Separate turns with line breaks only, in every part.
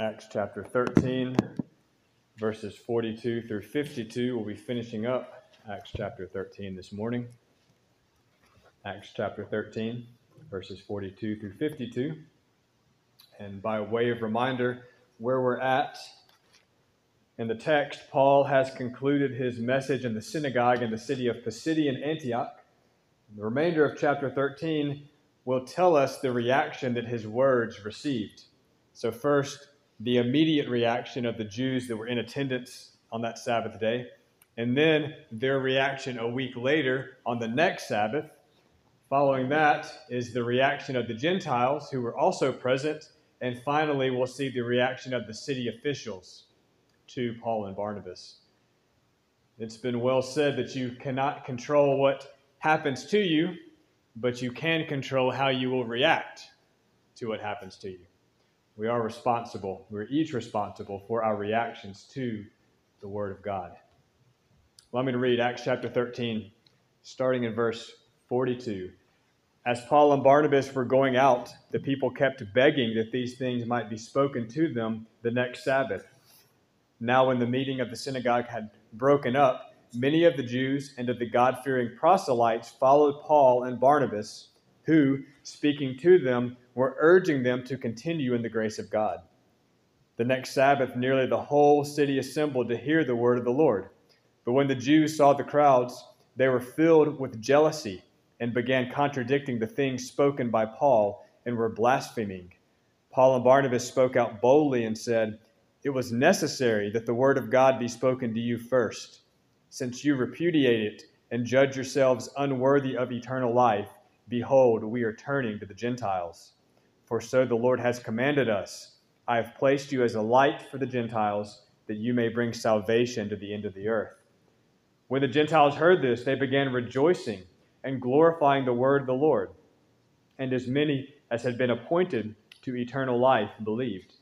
Acts chapter 13, verses 42 through 52. We'll be finishing up Acts chapter 13 this morning. Acts chapter 13, verses 42 through 52. And by way of reminder, where we're at in the text, Paul has concluded his message in the synagogue in the city of Pisidian Antioch. The remainder of chapter 13 will tell us the reaction that his words received. So, first, the immediate reaction of the Jews that were in attendance on that Sabbath day, and then their reaction a week later on the next Sabbath. Following that is the reaction of the Gentiles who were also present, and finally, we'll see the reaction of the city officials to Paul and Barnabas. It's been well said that you cannot control what happens to you, but you can control how you will react to what happens to you. We are responsible, we're each responsible for our reactions to the Word of God. Let me to read Acts chapter 13, starting in verse 42. As Paul and Barnabas were going out, the people kept begging that these things might be spoken to them the next Sabbath. Now, when the meeting of the synagogue had broken up, many of the Jews and of the God fearing proselytes followed Paul and Barnabas, who, speaking to them, were urging them to continue in the grace of God. The next Sabbath, nearly the whole city assembled to hear the word of the Lord. But when the Jews saw the crowds, they were filled with jealousy and began contradicting the things spoken by Paul and were blaspheming. Paul and Barnabas spoke out boldly and said, It was necessary that the word of God be spoken to you first. Since you repudiate it and judge yourselves unworthy of eternal life, behold, we are turning to the Gentiles. For so the Lord has commanded us I have placed you as a light for the Gentiles, that you may bring salvation to the end of the earth. When the Gentiles heard this, they began rejoicing and glorifying the word of the Lord. And as many as had been appointed to eternal life believed.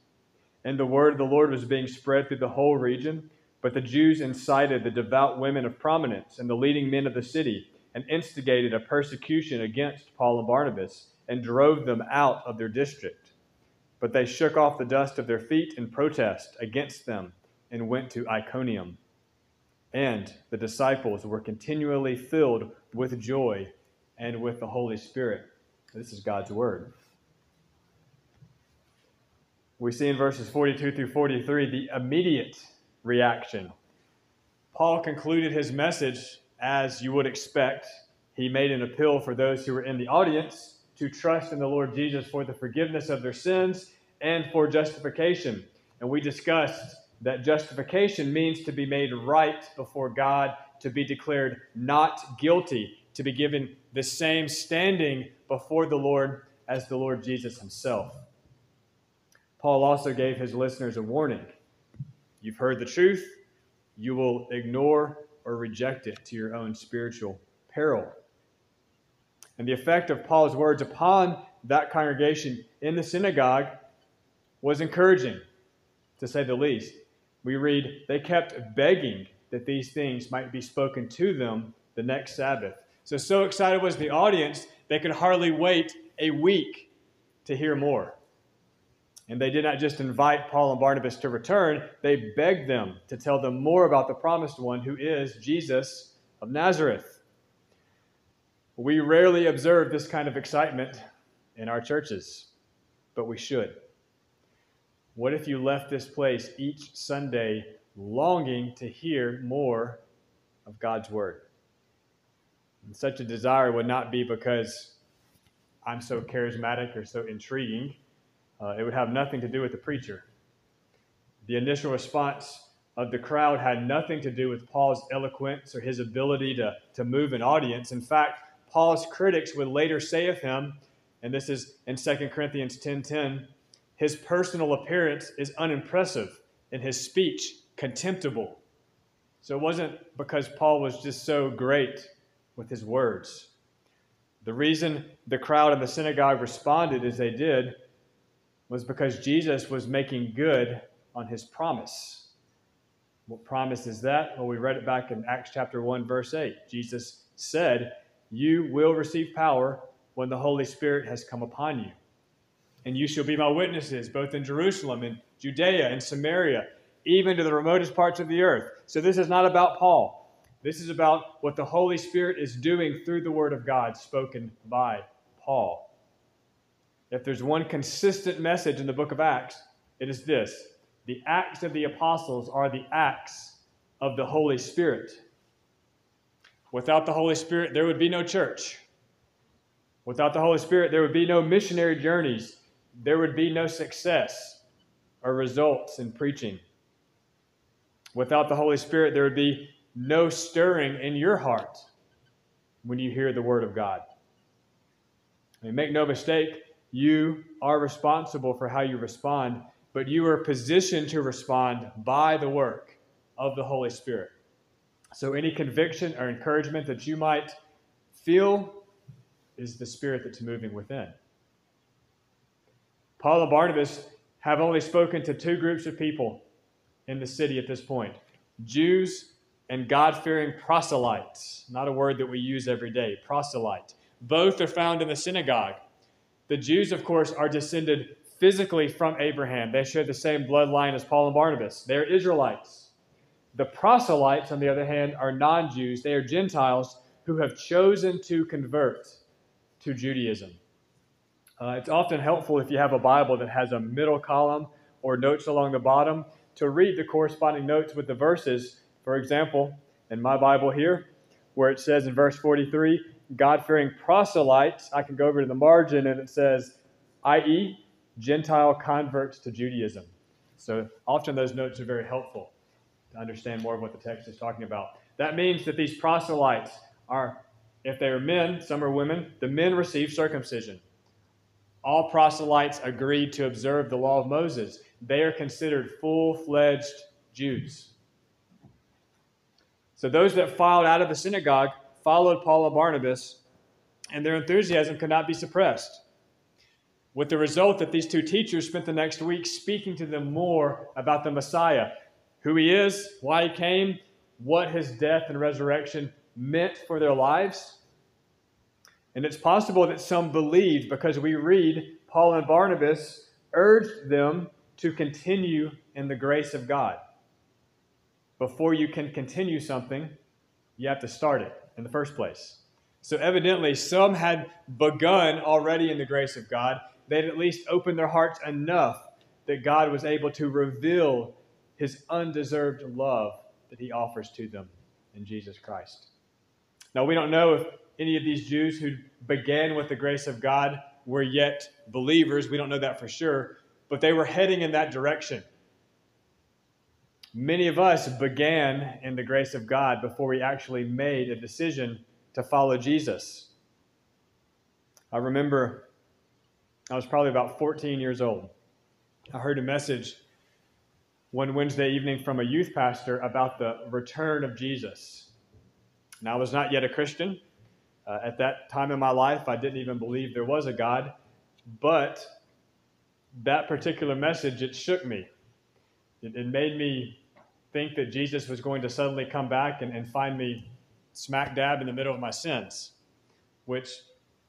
And the word of the Lord was being spread through the whole region. But the Jews incited the devout women of prominence and the leading men of the city and instigated a persecution against Paul and Barnabas and drove them out of their district. But they shook off the dust of their feet in protest against them and went to Iconium. And the disciples were continually filled with joy and with the Holy Spirit. This is God's word. We see in verses 42 through 43 the immediate reaction. Paul concluded his message as you would expect. He made an appeal for those who were in the audience to trust in the Lord Jesus for the forgiveness of their sins and for justification. And we discussed that justification means to be made right before God, to be declared not guilty, to be given the same standing before the Lord as the Lord Jesus himself. Paul also gave his listeners a warning. You've heard the truth, you will ignore or reject it to your own spiritual peril. And the effect of Paul's words upon that congregation in the synagogue was encouraging, to say the least. We read, they kept begging that these things might be spoken to them the next Sabbath. So, so excited was the audience, they could hardly wait a week to hear more. And they did not just invite Paul and Barnabas to return, they begged them to tell them more about the promised one who is Jesus of Nazareth. We rarely observe this kind of excitement in our churches, but we should. What if you left this place each Sunday longing to hear more of God's Word? And such a desire would not be because I'm so charismatic or so intriguing. Uh, it would have nothing to do with the preacher. The initial response of the crowd had nothing to do with Paul's eloquence or his ability to, to move an audience. In fact, Paul's critics would later say of him, and this is in 2 Corinthians 10:10, his personal appearance is unimpressive and his speech contemptible. So it wasn't because Paul was just so great with his words. The reason the crowd in the synagogue responded as they did was because Jesus was making good on his promise. What promise is that? Well, we read it back in Acts chapter 1, verse 8. Jesus said, you will receive power when the Holy Spirit has come upon you. And you shall be my witnesses, both in Jerusalem and Judea and Samaria, even to the remotest parts of the earth. So this is not about Paul. This is about what the Holy Spirit is doing through the Word of God spoken by Paul. If there's one consistent message in the book of Acts, it is this the acts of the apostles are the acts of the Holy Spirit. Without the Holy Spirit, there would be no church. Without the Holy Spirit, there would be no missionary journeys. There would be no success or results in preaching. Without the Holy Spirit, there would be no stirring in your heart when you hear the Word of God. I mean, make no mistake, you are responsible for how you respond, but you are positioned to respond by the work of the Holy Spirit. So, any conviction or encouragement that you might feel is the Spirit that's moving within. Paul and Barnabas have only spoken to two groups of people in the city at this point Jews and God fearing proselytes. Not a word that we use every day, proselyte. Both are found in the synagogue. The Jews, of course, are descended physically from Abraham. They share the same bloodline as Paul and Barnabas. They're Israelites. The proselytes, on the other hand, are non Jews. They are Gentiles who have chosen to convert to Judaism. Uh, it's often helpful if you have a Bible that has a middle column or notes along the bottom to read the corresponding notes with the verses. For example, in my Bible here, where it says in verse 43, God fearing proselytes, I can go over to the margin and it says, i.e., Gentile converts to Judaism. So often those notes are very helpful to understand more of what the text is talking about. That means that these proselytes are, if they are men, some are women, the men receive circumcision. All proselytes agreed to observe the law of Moses. They are considered full fledged Jews. So those that filed out of the synagogue followed Paul and Barnabas, and their enthusiasm could not be suppressed. With the result that these two teachers spent the next week speaking to them more about the Messiah, who he is, why he came, what his death and resurrection meant for their lives. And it's possible that some believed because we read Paul and Barnabas urged them to continue in the grace of God. Before you can continue something, you have to start it in the first place. So, evidently, some had begun already in the grace of God. They'd at least opened their hearts enough that God was able to reveal his undeserved love that he offers to them in Jesus Christ. Now, we don't know if any of these Jews who began with the grace of God were yet believers. We don't know that for sure, but they were heading in that direction. Many of us began in the grace of God before we actually made a decision to follow Jesus. I remember I was probably about 14 years old. I heard a message one Wednesday evening from a youth pastor about the return of Jesus. Now, I was not yet a Christian. Uh, at that time in my life, I didn't even believe there was a God. But that particular message, it shook me. It, it made me think that Jesus was going to suddenly come back and, and find me smack dab in the middle of my sins, which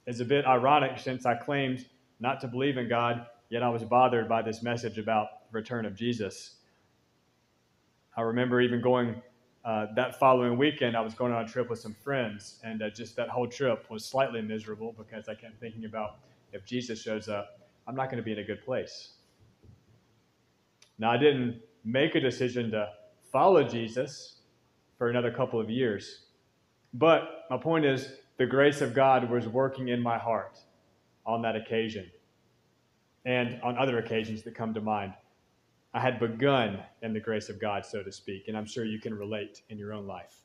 is a bit ironic since I claimed not to believe in God, yet I was bothered by this message about the return of Jesus. I remember even going uh, that following weekend, I was going on a trip with some friends, and uh, just that whole trip was slightly miserable because I kept thinking about if Jesus shows up, I'm not going to be in a good place. Now, I didn't make a decision to follow Jesus for another couple of years. But my point is, the grace of God was working in my heart on that occasion and on other occasions that come to mind. I had begun in the grace of God, so to speak, and I'm sure you can relate in your own life.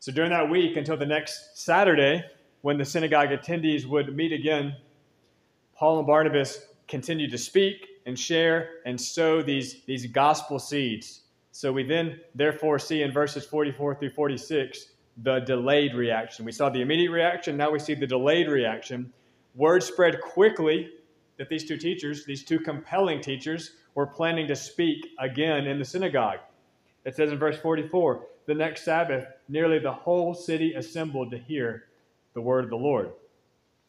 So during that week, until the next Saturday, when the synagogue attendees would meet again, Paul and Barnabas continued to speak and share and sow these, these gospel seeds so we then, therefore, see in verses 44 through 46 the delayed reaction. We saw the immediate reaction, now we see the delayed reaction. Word spread quickly that these two teachers, these two compelling teachers, were planning to speak again in the synagogue. It says in verse 44 the next Sabbath, nearly the whole city assembled to hear the word of the Lord.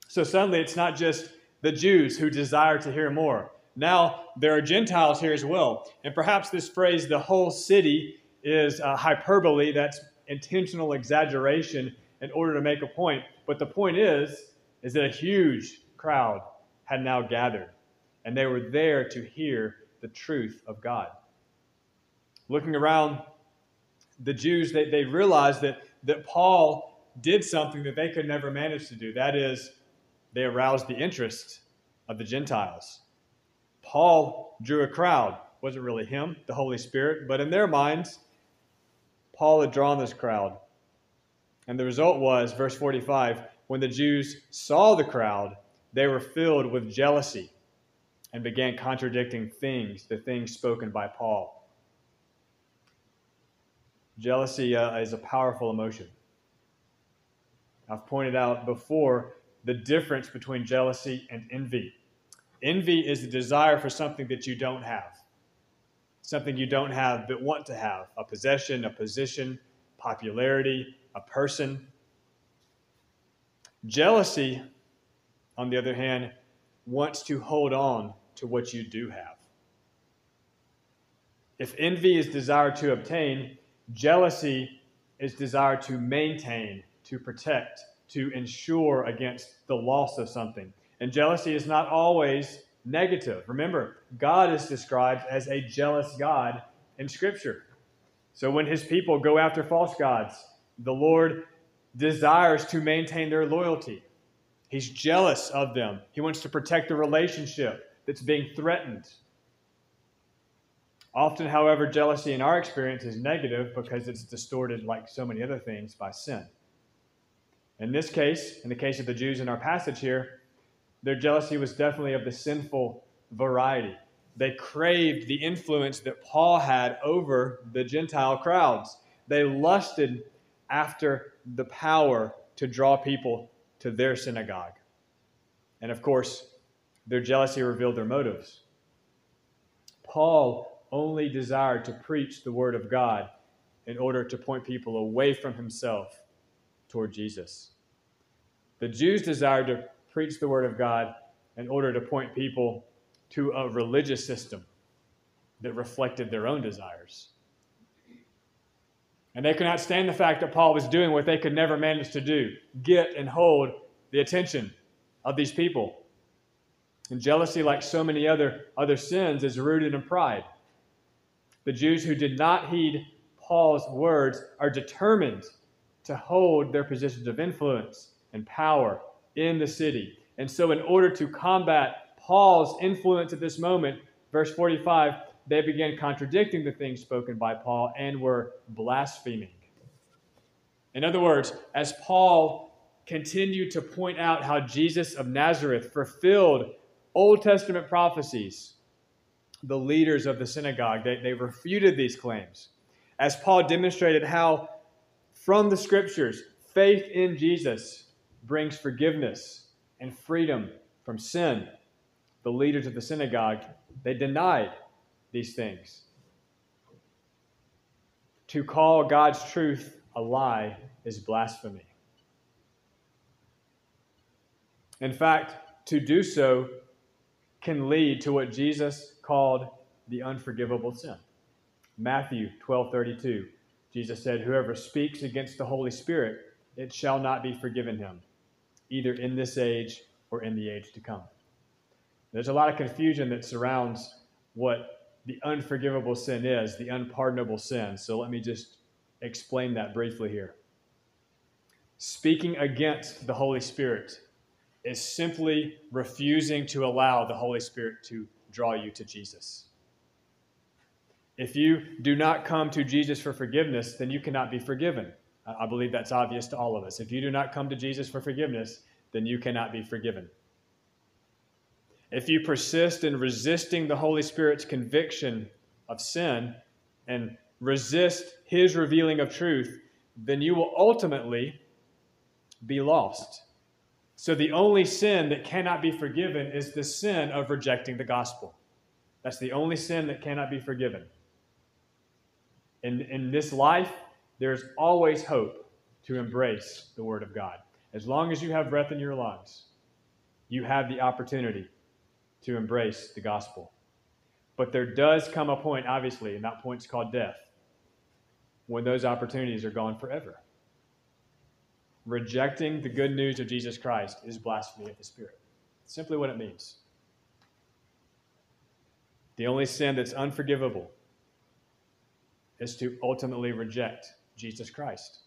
So suddenly, it's not just the Jews who desire to hear more. Now there are Gentiles here as well. And perhaps this phrase, the whole city, is hyperbole. That's intentional exaggeration in order to make a point. But the point is, is that a huge crowd had now gathered, and they were there to hear the truth of God. Looking around, the Jews, they, they realized that, that Paul did something that they could never manage to do. That is, they aroused the interest of the Gentiles. Paul drew a crowd. It wasn't really him, the Holy Spirit, but in their minds, Paul had drawn this crowd. And the result was, verse 45, when the Jews saw the crowd, they were filled with jealousy and began contradicting things, the things spoken by Paul. Jealousy uh, is a powerful emotion. I've pointed out before the difference between jealousy and envy. Envy is the desire for something that you don't have, something you don't have but want to have a possession, a position, popularity, a person. Jealousy, on the other hand, wants to hold on to what you do have. If envy is desire to obtain, jealousy is desire to maintain, to protect, to ensure against the loss of something. And jealousy is not always negative. Remember, God is described as a jealous God in Scripture. So when his people go after false gods, the Lord desires to maintain their loyalty. He's jealous of them. He wants to protect the relationship that's being threatened. Often, however, jealousy in our experience is negative because it's distorted, like so many other things, by sin. In this case, in the case of the Jews in our passage here, their jealousy was definitely of the sinful variety. They craved the influence that Paul had over the Gentile crowds. They lusted after the power to draw people to their synagogue. And of course, their jealousy revealed their motives. Paul only desired to preach the word of God in order to point people away from himself toward Jesus. The Jews desired to preach the word of God in order to point people to a religious system that reflected their own desires. And they could not stand the fact that Paul was doing what they could never manage to do get and hold the attention of these people. And jealousy, like so many other, other sins, is rooted in pride. The Jews who did not heed Paul's words are determined to hold their positions of influence and power in the city. And so, in order to combat Paul's influence at this moment, verse 45, they began contradicting the things spoken by Paul and were blaspheming. In other words, as Paul continued to point out how Jesus of Nazareth fulfilled Old Testament prophecies, the leaders of the synagogue, they, they refuted these claims. As Paul demonstrated how, from the scriptures, faith in Jesus brings forgiveness and freedom from sin. The leaders of the synagogue, they denied these things. To call God's truth a lie is blasphemy. In fact, to do so can lead to what Jesus called the unforgivable sin. Matthew 12:32. Jesus said, "Whoever speaks against the Holy Spirit, it shall not be forgiven him, either in this age or in the age to come." There's a lot of confusion that surrounds what the unforgivable sin is, the unpardonable sin. So let me just explain that briefly here. Speaking against the Holy Spirit is simply refusing to allow the Holy Spirit to draw you to Jesus. If you do not come to Jesus for forgiveness, then you cannot be forgiven. I believe that's obvious to all of us. If you do not come to Jesus for forgiveness, then you cannot be forgiven. If you persist in resisting the Holy Spirit's conviction of sin and resist his revealing of truth, then you will ultimately be lost. So the only sin that cannot be forgiven is the sin of rejecting the gospel. That's the only sin that cannot be forgiven. In, in this life, there's always hope to embrace the Word of God. As long as you have breath in your lungs, you have the opportunity to embrace the gospel. But there does come a point, obviously, and that point's called death, when those opportunities are gone forever. Rejecting the good news of Jesus Christ is blasphemy of the Spirit. Simply what it means. The only sin that's unforgivable is to ultimately reject Jesus Christ.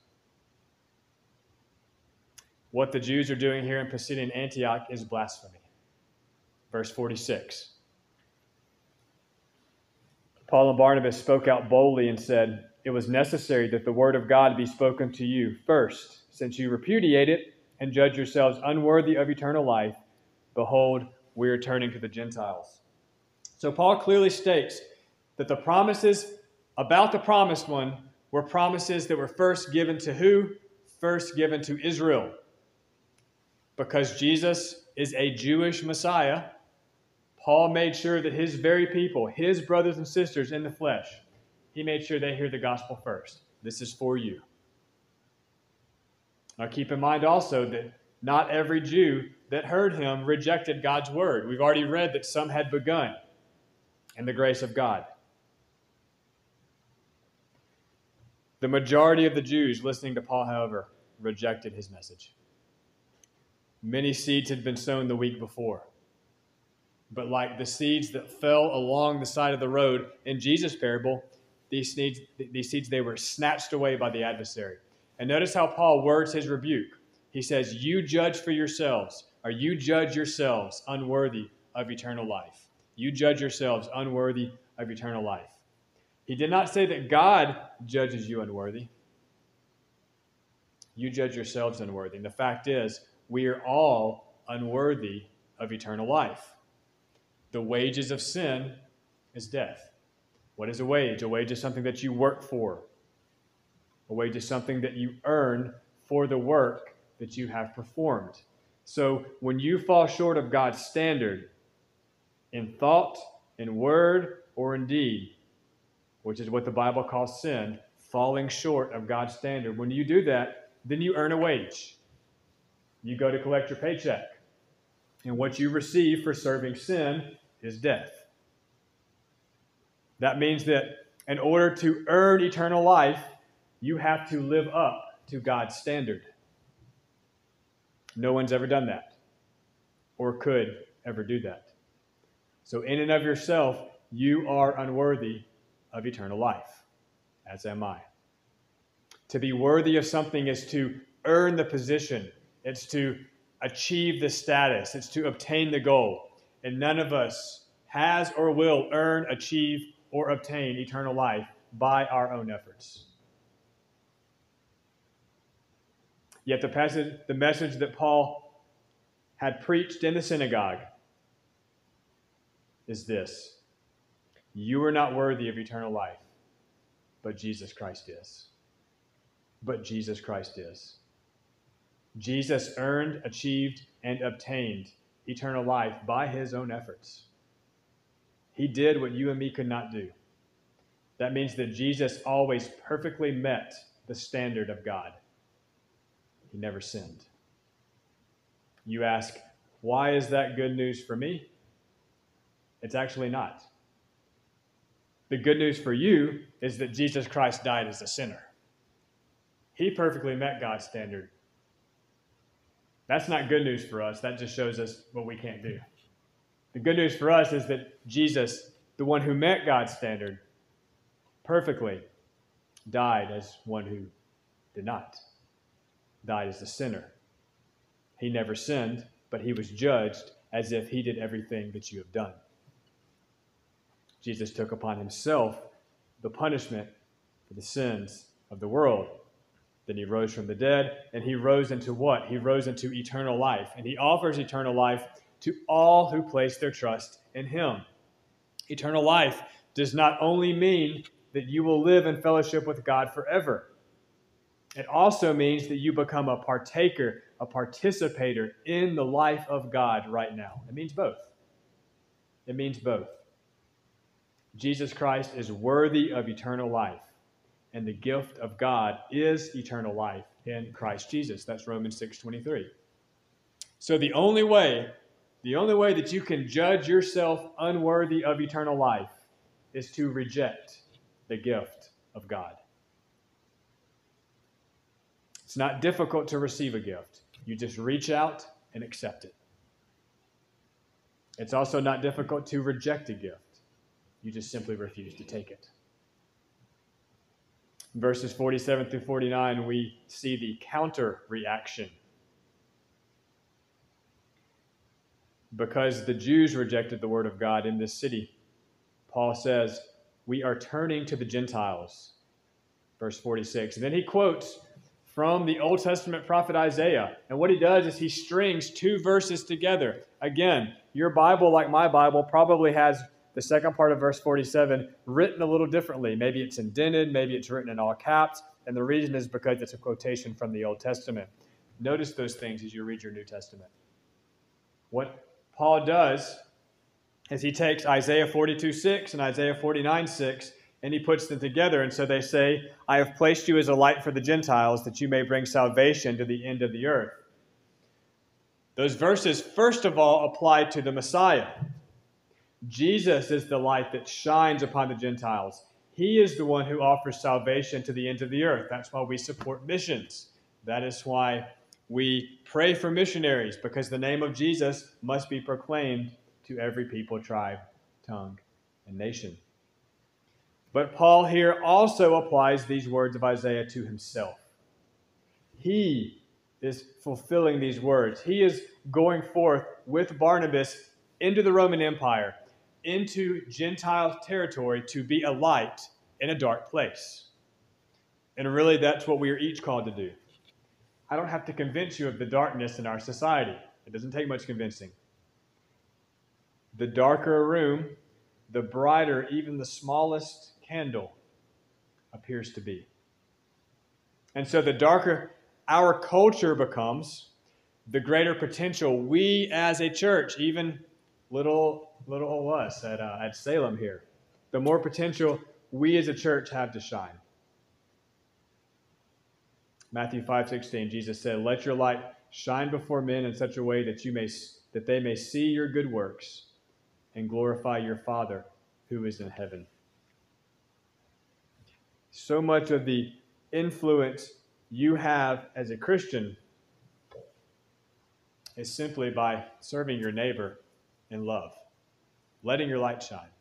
What the Jews are doing here in Pisidian Antioch is blasphemy. Verse 46. Paul and Barnabas spoke out boldly and said, It was necessary that the word of God be spoken to you first, since you repudiate it and judge yourselves unworthy of eternal life. Behold, we are turning to the Gentiles. So Paul clearly states that the promises about the promised one were promises that were first given to who? First given to Israel. Because Jesus is a Jewish Messiah, Paul made sure that his very people, his brothers and sisters in the flesh, he made sure they hear the gospel first. This is for you. Now keep in mind also that not every Jew that heard him rejected God's word. We've already read that some had begun in the grace of God. The majority of the Jews listening to Paul, however, rejected his message. Many seeds had been sown the week before. But like the seeds that fell along the side of the road in Jesus' parable, these seeds, these seeds they were snatched away by the adversary. And notice how Paul words his rebuke. He says, You judge for yourselves, or you judge yourselves unworthy of eternal life. You judge yourselves unworthy of eternal life. He did not say that God judges you unworthy. You judge yourselves unworthy. And the fact is, we are all unworthy of eternal life. The wages of sin is death. What is a wage? A wage is something that you work for. A wage is something that you earn for the work that you have performed. So when you fall short of God's standard in thought, in word, or in deed, which is what the Bible calls sin, falling short of God's standard, when you do that, then you earn a wage. You go to collect your paycheck. And what you receive for serving sin is death. That means that in order to earn eternal life, you have to live up to God's standard. No one's ever done that or could ever do that. So, in and of yourself, you are unworthy of eternal life, as am I. To be worthy of something is to earn the position, it's to achieve the status, it's to obtain the goal. And none of us has or will earn, achieve, or obtain eternal life by our own efforts. Yet the passage, the message that Paul had preached in the synagogue is this You are not worthy of eternal life, but Jesus Christ is. But Jesus Christ is. Jesus earned, achieved, and obtained eternal life by his own efforts. He did what you and me could not do. That means that Jesus always perfectly met the standard of God. He never sinned. You ask, why is that good news for me? It's actually not. The good news for you is that Jesus Christ died as a sinner. He perfectly met God's standard. That's not good news for us. That just shows us what we can't do. The good news for us is that Jesus, the one who met God's standard perfectly, died as one who did not, died as a sinner. He never sinned, but he was judged as if he did everything that you have done. Jesus took upon himself the punishment for the sins of the world. Then he rose from the dead, and he rose into what? He rose into eternal life. And he offers eternal life to all who place their trust in him. Eternal life does not only mean that you will live in fellowship with God forever, it also means that you become a partaker, a participator in the life of God right now. It means both. It means both. Jesus Christ is worthy of eternal life, and the gift of God is eternal life in Christ Jesus. That's Romans 6:23. So the only way The only way that you can judge yourself unworthy of eternal life is to reject the gift of God. It's not difficult to receive a gift, you just reach out and accept it. It's also not difficult to reject a gift, you just simply refuse to take it. Verses 47 through 49, we see the counter reaction. Because the Jews rejected the word of God in this city, Paul says, We are turning to the Gentiles. Verse 46. And then he quotes from the Old Testament prophet Isaiah. And what he does is he strings two verses together. Again, your Bible, like my Bible, probably has the second part of verse 47 written a little differently. Maybe it's indented, maybe it's written in all caps. And the reason is because it's a quotation from the Old Testament. Notice those things as you read your New Testament. What Paul does is he takes Isaiah 42 6 and Isaiah 49 6 and he puts them together. And so they say, I have placed you as a light for the Gentiles that you may bring salvation to the end of the earth. Those verses, first of all, apply to the Messiah. Jesus is the light that shines upon the Gentiles. He is the one who offers salvation to the ends of the earth. That's why we support missions. That is why we pray for missionaries, because the name of Jesus must be proclaimed to every people, tribe, tongue, and nation. But Paul here also applies these words of Isaiah to himself. He is fulfilling these words. He is going forth with Barnabas into the Roman Empire, into Gentile territory to be a light in a dark place. And really, that's what we are each called to do. I don't have to convince you of the darkness in our society, it doesn't take much convincing. The darker a room, the brighter even the smallest candle appears to be. And so the darker our culture becomes, the greater potential we as a church, even little little old us at, uh, at Salem here, the more potential we as a church have to shine. Matthew 5:16, Jesus said, "Let your light shine before men in such a way that you may that they may see your good works and glorify your Father who is in heaven." so much of the influence you have as a Christian is simply by serving your neighbor in love, letting your light shine,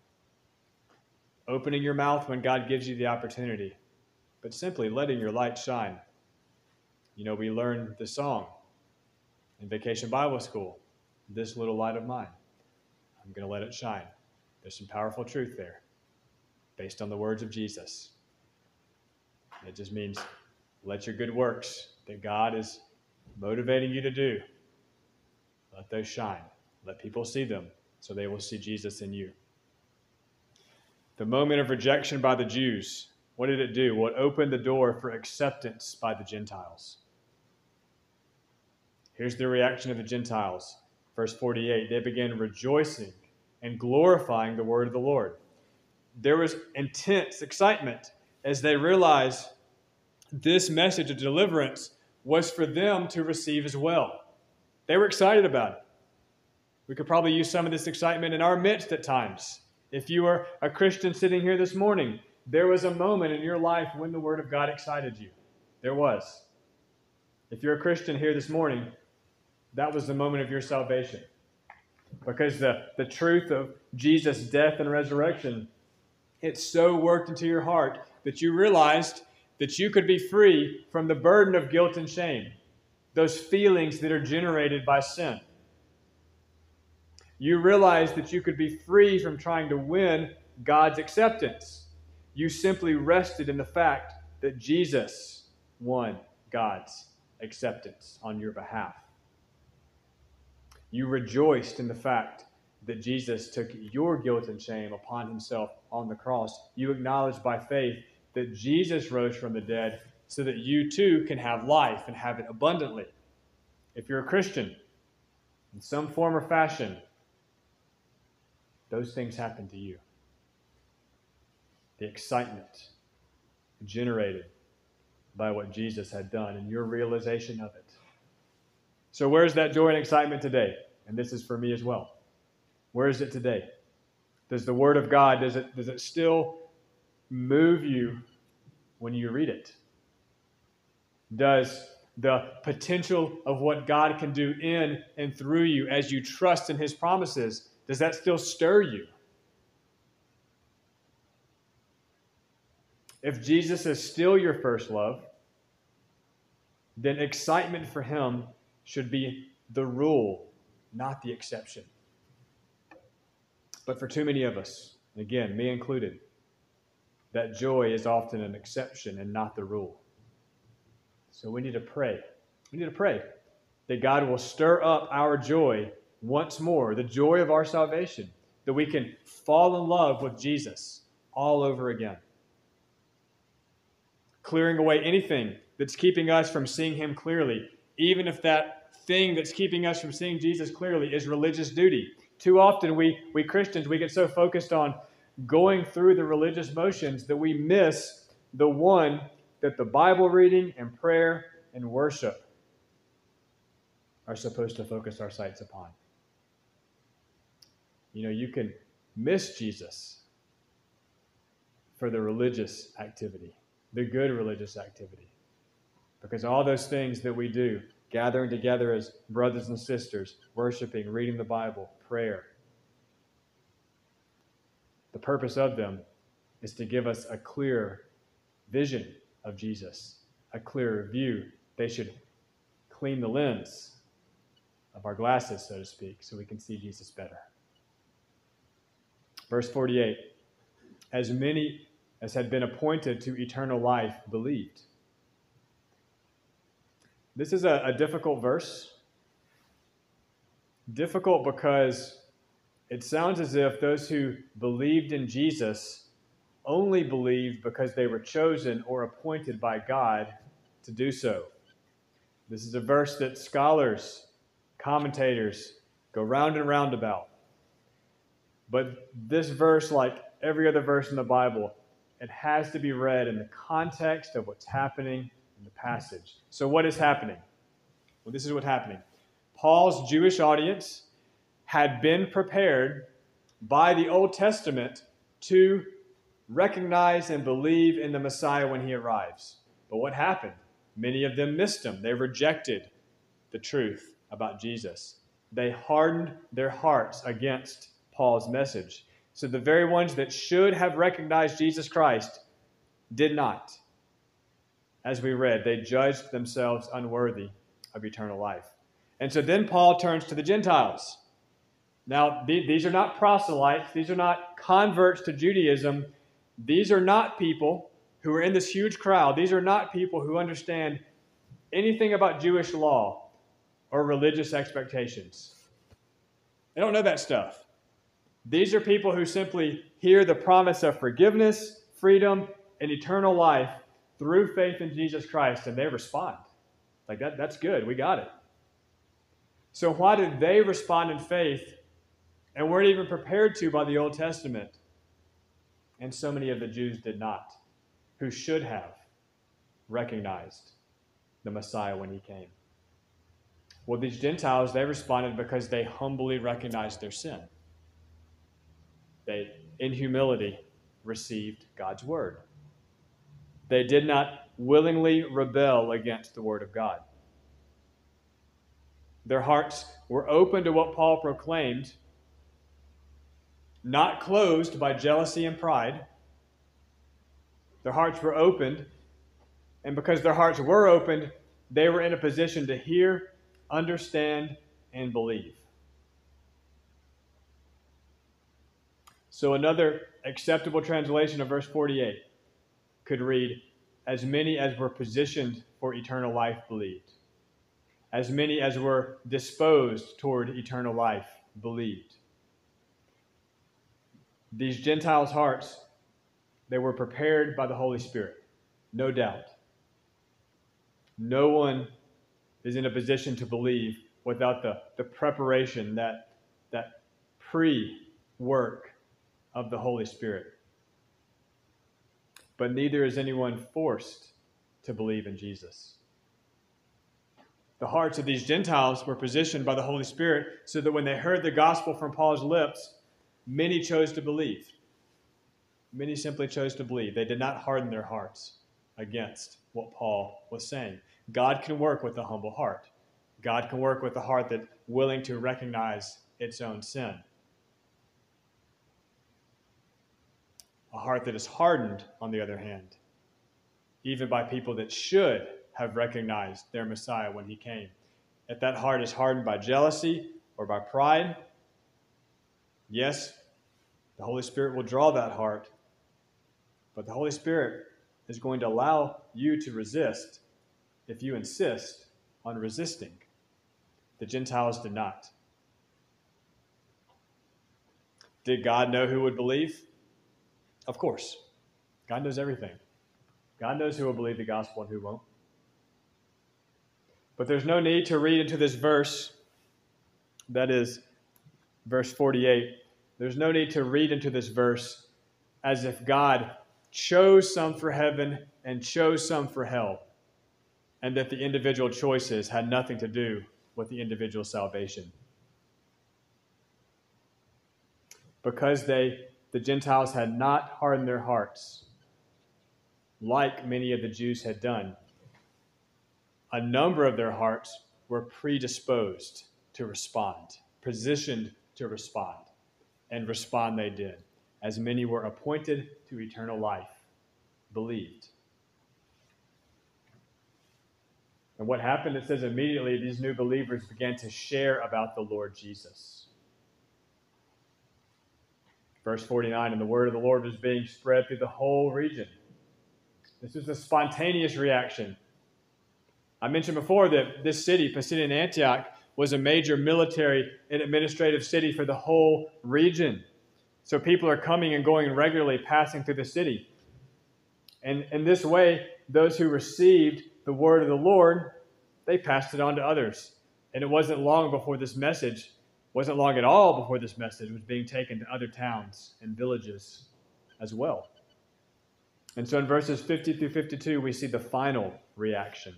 opening your mouth when God gives you the opportunity, but simply letting your light shine. You know, we learned the song in Vacation Bible School This Little Light of Mine. I'm going to let it shine. There's some powerful truth there based on the words of Jesus. It just means let your good works that God is motivating you to do, let those shine. Let people see them so they will see Jesus in you. The moment of rejection by the Jews, what did it do? Well, it opened the door for acceptance by the Gentiles. Here's the reaction of the Gentiles. Verse 48 they began rejoicing and glorifying the word of the Lord. There was intense excitement as they realized this message of deliverance was for them to receive as well. They were excited about it. We could probably use some of this excitement in our midst at times. If you are a Christian sitting here this morning, there was a moment in your life when the Word of God excited you. There was. If you're a Christian here this morning, that was the moment of your salvation. Because the, the truth of Jesus' death and resurrection, it so worked into your heart that you realized that you could be free from the burden of guilt and shame, those feelings that are generated by sin. You realize that you could be free from trying to win God's acceptance. You simply rested in the fact that Jesus won God's acceptance on your behalf. You rejoiced in the fact that Jesus took your guilt and shame upon himself on the cross. You acknowledged by faith that Jesus rose from the dead so that you too can have life and have it abundantly. If you're a Christian, in some form or fashion, those things happen to you. The excitement generated by what Jesus had done and your realization of it. So, where's that joy and excitement today? And this is for me as well. Where is it today? Does the Word of God, does it, does it still move you when you read it? Does the potential of what God can do in and through you as you trust in His promises, does that still stir you? If Jesus is still your first love, then excitement for Him should be the rule, not the exception. But for too many of us, again, me included, that joy is often an exception and not the rule. So we need to pray. We need to pray that God will stir up our joy once more, the joy of our salvation, that we can fall in love with Jesus all over again. Clearing away anything that's keeping us from seeing Him clearly, even if that thing that's keeping us from seeing Jesus clearly is religious duty. Too often, we, we Christians, we get so focused on going through the religious motions that we miss the one that the Bible reading and prayer and worship are supposed to focus our sights upon. You know, you can miss Jesus for the religious activity, the good religious activity. Because all those things that we do, gathering together as brothers and sisters, worshiping, reading the Bible, prayer, the purpose of them is to give us a clear vision of Jesus, a clearer view. They should clean the lens of our glasses, so to speak, so we can see Jesus better. Verse 48 As many as had been appointed to eternal life believed. This is a, a difficult verse. Difficult because it sounds as if those who believed in Jesus only believed because they were chosen or appointed by God to do so. This is a verse that scholars, commentators go round and round about. But this verse, like every other verse in the Bible, it has to be read in the context of what's happening in the passage. So, what is happening? Well, this is what's happening. Paul's Jewish audience had been prepared by the Old Testament to recognize and believe in the Messiah when he arrives. But what happened? Many of them missed him. They rejected the truth about Jesus. They hardened their hearts against Paul's message. So the very ones that should have recognized Jesus Christ did not. As we read, they judged themselves unworthy of eternal life. And so then Paul turns to the Gentiles. Now, these are not proselytes, these are not converts to Judaism these are not people who are in this huge crowd. These are not people who understand anything about Jewish law or religious expectations. They don't know that stuff. These are people who simply hear the promise of forgiveness, freedom, and eternal life through faith in Jesus Christ, and they respond. Like, that, that's good. We got it. So, why did they respond in faith and weren't even prepared to by the Old Testament? and so many of the Jews did not, who should have recognized the Messiah when he came. Well, these Gentiles, they responded because they humbly recognized their sin. They, in humility, received God's word. They did not willingly rebel against the word of God. Their hearts were open to what Paul proclaimed not closed by jealousy and pride. Their hearts were opened, and because their hearts were opened, they were in a position to hear, understand, and believe. So, another acceptable translation of verse 48 could read, As many as were positioned for eternal life believed. As many as were disposed toward eternal life believed. These Gentiles' hearts, they were prepared by the Holy Spirit, no doubt. No one is in a position to believe without the, the preparation, that, that pre work of the Holy Spirit. But neither is anyone forced to believe in Jesus. The hearts of these Gentiles were positioned by the Holy Spirit so that when they heard the gospel from Paul's lips, many chose to believe. Many simply chose to believe. They did not harden their hearts against what Paul was saying. God can work with a humble heart. God can work with a heart that's willing to recognize its own sin. A heart that is hardened, on the other hand, even by people that should have recognized their Messiah when he came. If that heart is hardened by jealousy or by pride, yes, the Holy Spirit will draw that heart. But the Holy Spirit is going to allow you to resist if you insist on resisting. The Gentiles did not. Did God know who would believe? Of course. God knows everything. God knows who will believe the gospel and who won't. But there's no need to read into this verse, that is verse 48. There's no need to read into this verse as if God chose some for heaven and chose some for hell, and that the individual choices had nothing to do with the individual salvation. Because they, the Gentiles had not hardened their hearts, like many of the Jews had done, a number of their hearts were predisposed to respond, positioned to respond, and respond they did, as many were appointed to eternal life, believed. And what happened, it says immediately these new believers began to share about the Lord Jesus. Verse 49 And the word of the Lord was being spread through the whole region. This is a spontaneous reaction I mentioned before that this city, Pisidian Antioch, was a major military and administrative city for the whole region. So people are coming and going regularly, passing through the city. And in this way, those who received the word of the Lord, they passed it on to others. And it wasn't long before this message, wasn't long at all before this message was being taken to other towns and villages as well. And so in verses 50 through 52, we see the final reaction.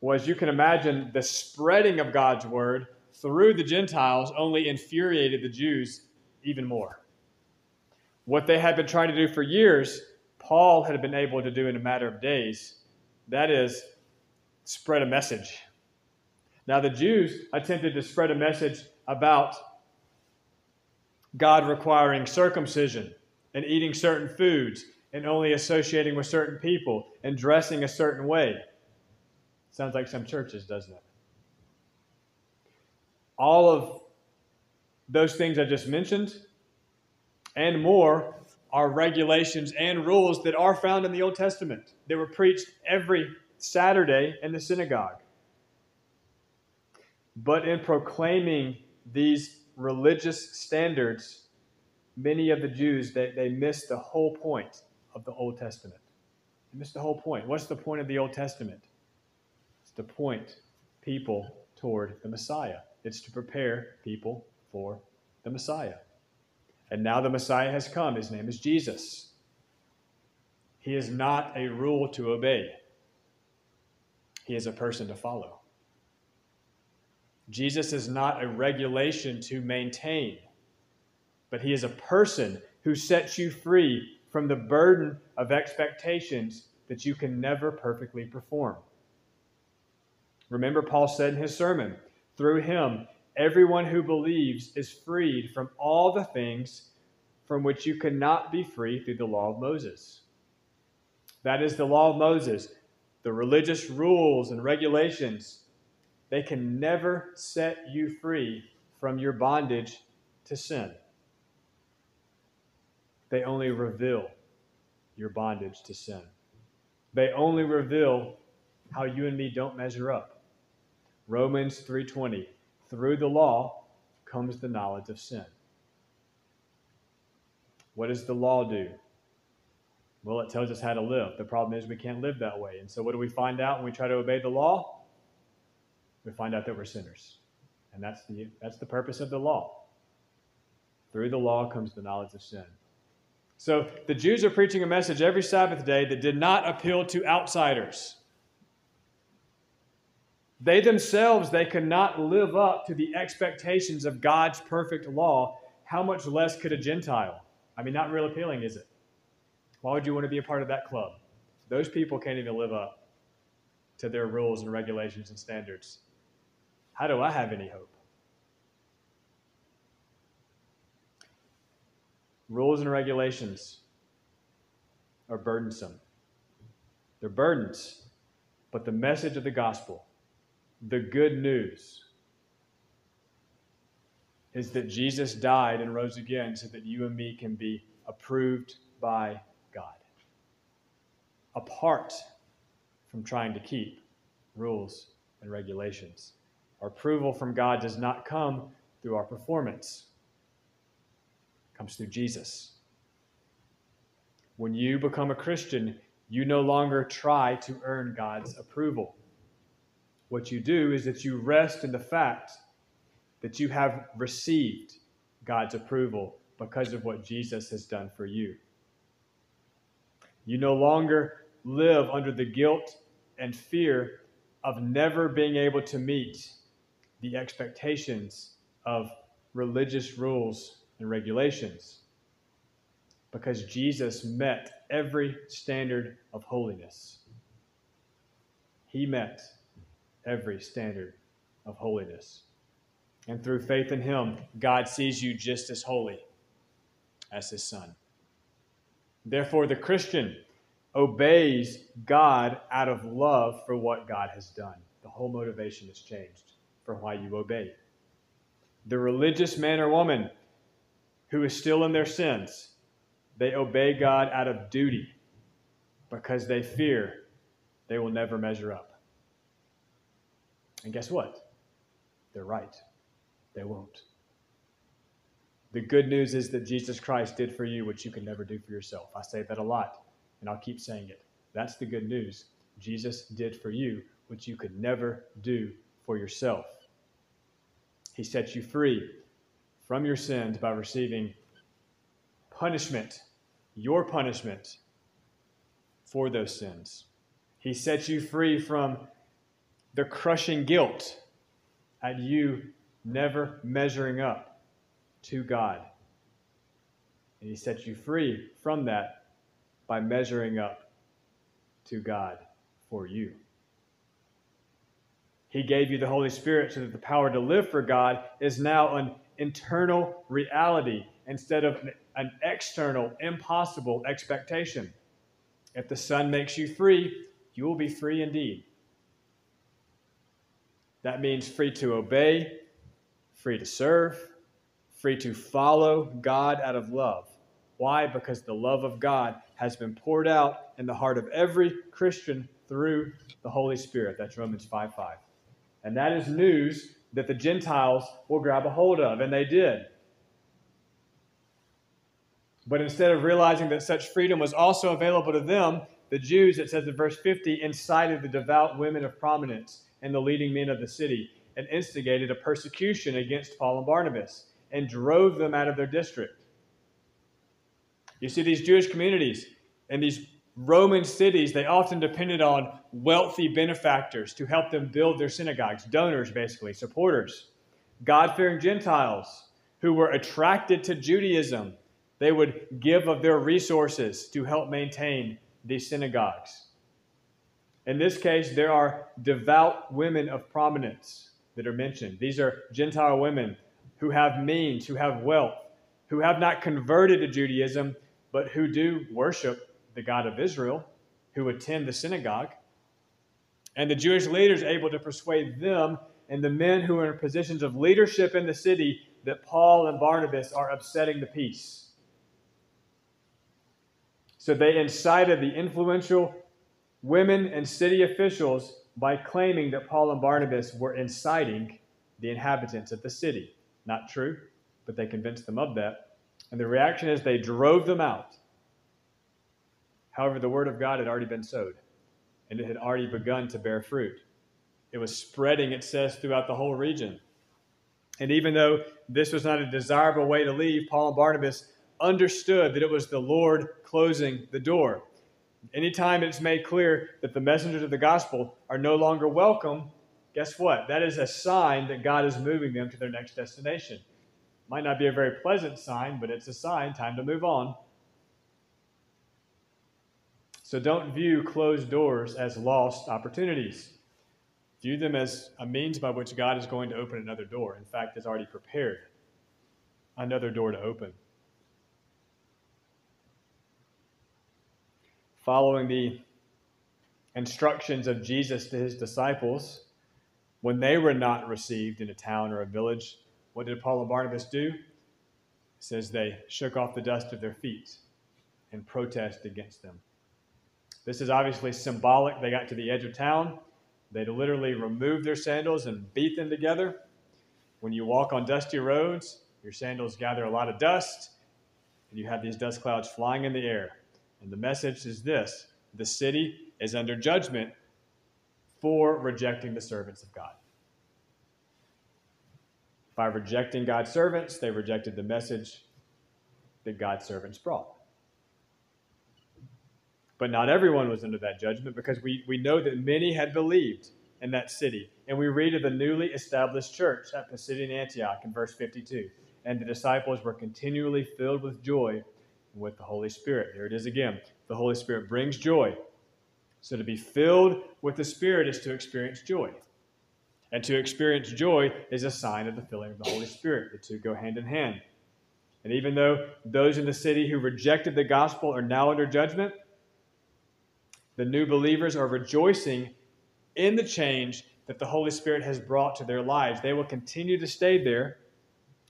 Well, as you can imagine, the spreading of God's word through the Gentiles only infuriated the Jews even more. What they had been trying to do for years, Paul had been able to do in a matter of days. That is, spread a message. Now, the Jews attempted to spread a message about God requiring circumcision and eating certain foods and only associating with certain people and dressing a certain way. Sounds like some churches, doesn't it? All of those things I just mentioned and more are regulations and rules that are found in the Old Testament. They were preached every Saturday in the synagogue. But in proclaiming these religious standards, many of the Jews they, they missed the whole point of the Old Testament. They missed the whole point. What's the point of the Old Testament? It's to point people toward the Messiah. It's to prepare people for the Messiah. And now the Messiah has come. His name is Jesus. He is not a rule to obey, he is a person to follow. Jesus is not a regulation to maintain, but he is a person who sets you free from the burden of expectations that you can never perfectly perform. Remember, Paul said in his sermon, through him, everyone who believes is freed from all the things from which you cannot be free through the law of Moses. That is the law of Moses. The religious rules and regulations, they can never set you free from your bondage to sin. They only reveal your bondage to sin. They only reveal how you and me don't measure up. Romans 3:20 Through the law comes the knowledge of sin. What does the law do? Well, it tells us how to live. The problem is we can't live that way. And so what do we find out when we try to obey the law? We find out that we're sinners. And that's the that's the purpose of the law. Through the law comes the knowledge of sin. So the Jews are preaching a message every Sabbath day that did not appeal to outsiders. They themselves, they could not live up to the expectations of God's perfect law. How much less could a Gentile? I mean, not real appealing, is it? Why would you want to be a part of that club? Those people can't even live up to their rules and regulations and standards. How do I have any hope? Rules and regulations are burdensome. They're burdens. But the message of the gospel, the good news, is that Jesus died and rose again so that you and me can be approved by God. Apart from trying to keep rules and regulations. Our approval from God does not come through our performance. It comes through Jesus. When you become a Christian, you no longer try to earn God's approval. What you do is that you rest in the fact that you have received God's approval because of what Jesus has done for you. You no longer live under the guilt and fear of never being able to meet the expectations of religious rules and regulations because Jesus met every standard of holiness. He met every standard of holiness. And through faith in Him, God sees you just as holy as His Son. Therefore, the Christian obeys God out of love for what God has done. The whole motivation is changed for why you obey. The religious man or woman who is still in their sins they obey God out of duty because they fear they will never measure up. And guess what? They're right. They won't. The good news is that Jesus Christ did for you what you can never do for yourself. I say that a lot, and I'll keep saying it. That's the good news. Jesus did for you what you could never do for yourself. He sets you free from your sins by receiving punishment your punishment for those sins. He sets you free from the crushing guilt at you never measuring up to God. And He sets you free from that by measuring up to God for you. He gave you the Holy Spirit so that the power to live for God is now an internal reality instead of an external, impossible expectation. If the Son makes you free, you will be free indeed. That means free to obey, free to serve, free to follow God out of love. Why? Because the love of God has been poured out in the heart of every Christian through the Holy Spirit. That's Romans 5 5. And that is news that the Gentiles will grab a hold of, and they did. But instead of realizing that such freedom was also available to them, the Jews, it says in verse 50, incited the devout women of prominence and the leading men of the city and instigated a persecution against Paul and Barnabas and drove them out of their district. You see, these Jewish communities and these Roman cities, they often depended on wealthy benefactors to help them build their synagogues, donors, basically, supporters, God fearing Gentiles who were attracted to Judaism they would give of their resources to help maintain these synagogues. In this case, there are devout women of prominence that are mentioned. These are Gentile women who have means, who have wealth, who have not converted to Judaism, but who do worship the God of Israel, who attend the synagogue. And the Jewish leaders able to persuade them and the men who are in positions of leadership in the city that Paul and Barnabas are upsetting the peace so they incited the influential women and city officials by claiming that Paul and Barnabas were inciting the inhabitants of the city. Not true, but they convinced them of that. And the reaction is they drove them out. However, the word of God had already been sowed, and it had already begun to bear fruit. It was spreading, it says, throughout the whole region. And even though this was not a desirable way to leave, Paul and Barnabas understood that it was the Lord closing the door. Anytime it's made clear that the messengers of the gospel are no longer welcome, guess what? That is a sign that God is moving them to their next destination. Might not be a very pleasant sign, but it's a sign, time to move on. So don't view closed doors as lost opportunities. View them as a means by which God is going to open another door. In fact, has already prepared another door to open. Following the instructions of Jesus to his disciples, when they were not received in a town or a village, what did Paul and Barnabas do? It says they shook off the dust of their feet and protested against them. This is obviously symbolic. They got to the edge of town They'd literally remove their sandals and beat them together. When you walk on dusty roads, your sandals gather a lot of dust, and you have these dust clouds flying in the air. And the message is this the city is under judgment for rejecting the servants of God. By rejecting God's servants, they rejected the message that God's servants brought. But not everyone was under that judgment because we, we know that many had believed in that city. And we read of the newly established church at Pisidian Antioch in verse 52. And the disciples were continually filled with joy with the Holy Spirit. There it is again. The Holy Spirit brings joy. So to be filled with the Spirit is to experience joy. And to experience joy is a sign of the filling of the Holy Spirit. The two go hand in hand. And even though those in the city who rejected the gospel are now under judgment, the new believers are rejoicing in the change that the Holy Spirit has brought to their lives. They will continue to stay there,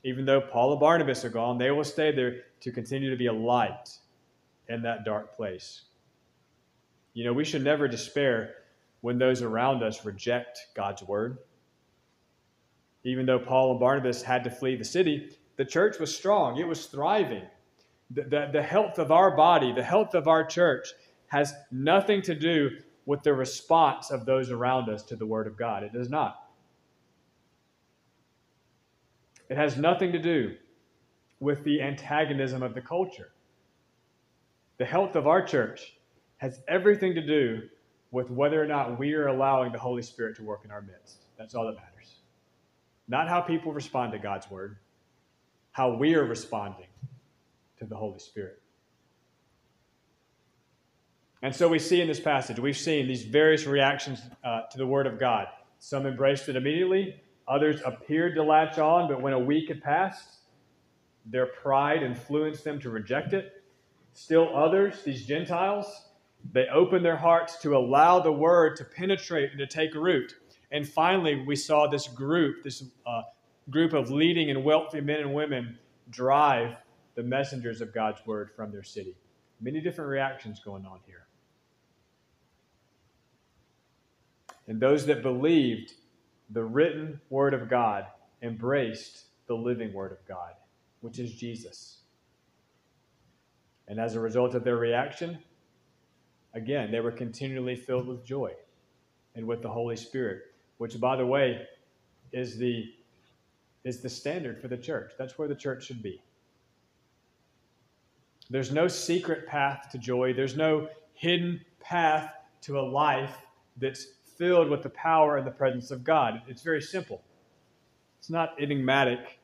even though Paul and Barnabas are gone, they will stay there to continue to be a light in that dark place. You know, we should never despair when those around us reject God's word. Even though Paul and Barnabas had to flee the city, the church was strong, it was thriving. The, the, the health of our body, the health of our church, has nothing to do with the response of those around us to the Word of God. It does not. It has nothing to do with the antagonism of the culture. The health of our church has everything to do with whether or not we are allowing the Holy Spirit to work in our midst. That's all that matters. Not how people respond to God's Word, how we are responding to the Holy Spirit. And so we see in this passage, we've seen these various reactions uh, to the Word of God. Some embraced it immediately, others appeared to latch on, but when a week had passed, their pride influenced them to reject it. Still others, these Gentiles, they opened their hearts to allow the Word to penetrate and to take root. And finally, we saw this group, this uh, group of leading and wealthy men and women, drive the messengers of God's Word from their city. Many different reactions going on here. And those that believed the written word of God embraced the living word of God, which is Jesus. And as a result of their reaction, again, they were continually filled with joy and with the Holy Spirit, which, by the way, is the, is the standard for the church. That's where the church should be. There's no secret path to joy, there's no hidden path to a life that's filled with the power and the presence of God. It's very simple. It's not enigmatic,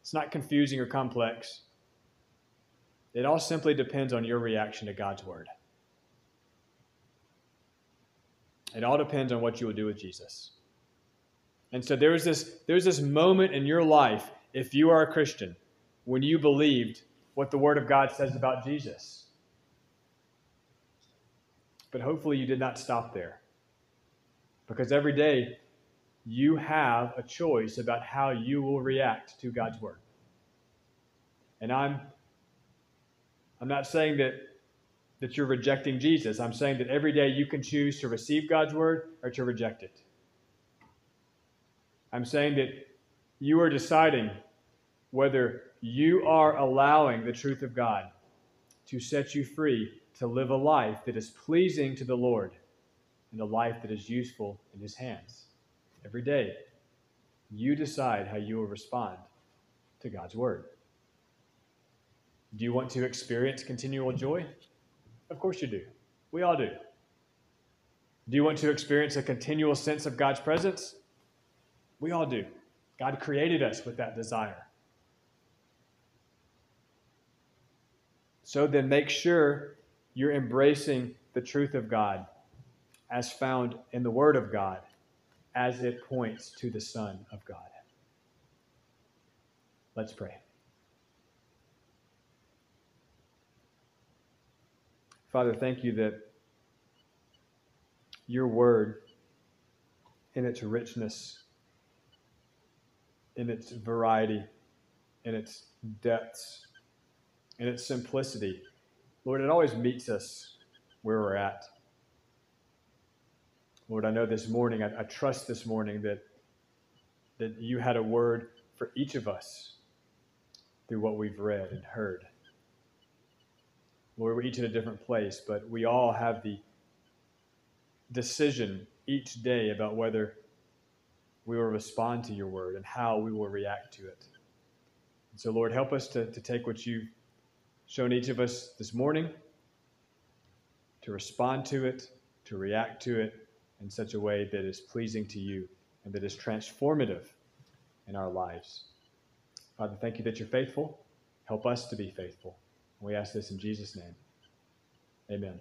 it's not confusing or complex. It all simply depends on your reaction to God's word. It all depends on what you will do with Jesus. And so there is this, there's this moment in your life, if you are a Christian, when you believed what the Word of God says about Jesus. But hopefully you did not stop there. Because every day you have a choice about how you will react to God's word. And I'm I'm not saying that that you're rejecting Jesus. I'm saying that every day you can choose to receive God's word or to reject it. I'm saying that you are deciding whether you are allowing the truth of God to set you free to live a life that is pleasing to the Lord and a life that is useful in His hands. Every day, you decide how you will respond to God's Word. Do you want to experience continual joy? Of course you do. We all do. Do you want to experience a continual sense of God's presence? We all do. God created us with that desire. So then make sure you're embracing the truth of God as found in the Word of God as it points to the Son of God. Let's pray. Father, thank you that your word, in its richness, in its variety, in its depths, in its simplicity, Lord, it always meets us where we're at. Lord, I know this morning, I, I trust this morning that, that you had a word for each of us through what we've read and heard. Lord, we're each in a different place, but we all have the decision each day about whether we will respond to your word and how we will react to it. And so, Lord, help us to, to take what you've shown each of us this morning, to respond to it, to react to it in such a way that is pleasing to you and that is transformative in our lives. Father, thank you that you're faithful. Help us to be faithful. We ask this in Jesus' name. Amen.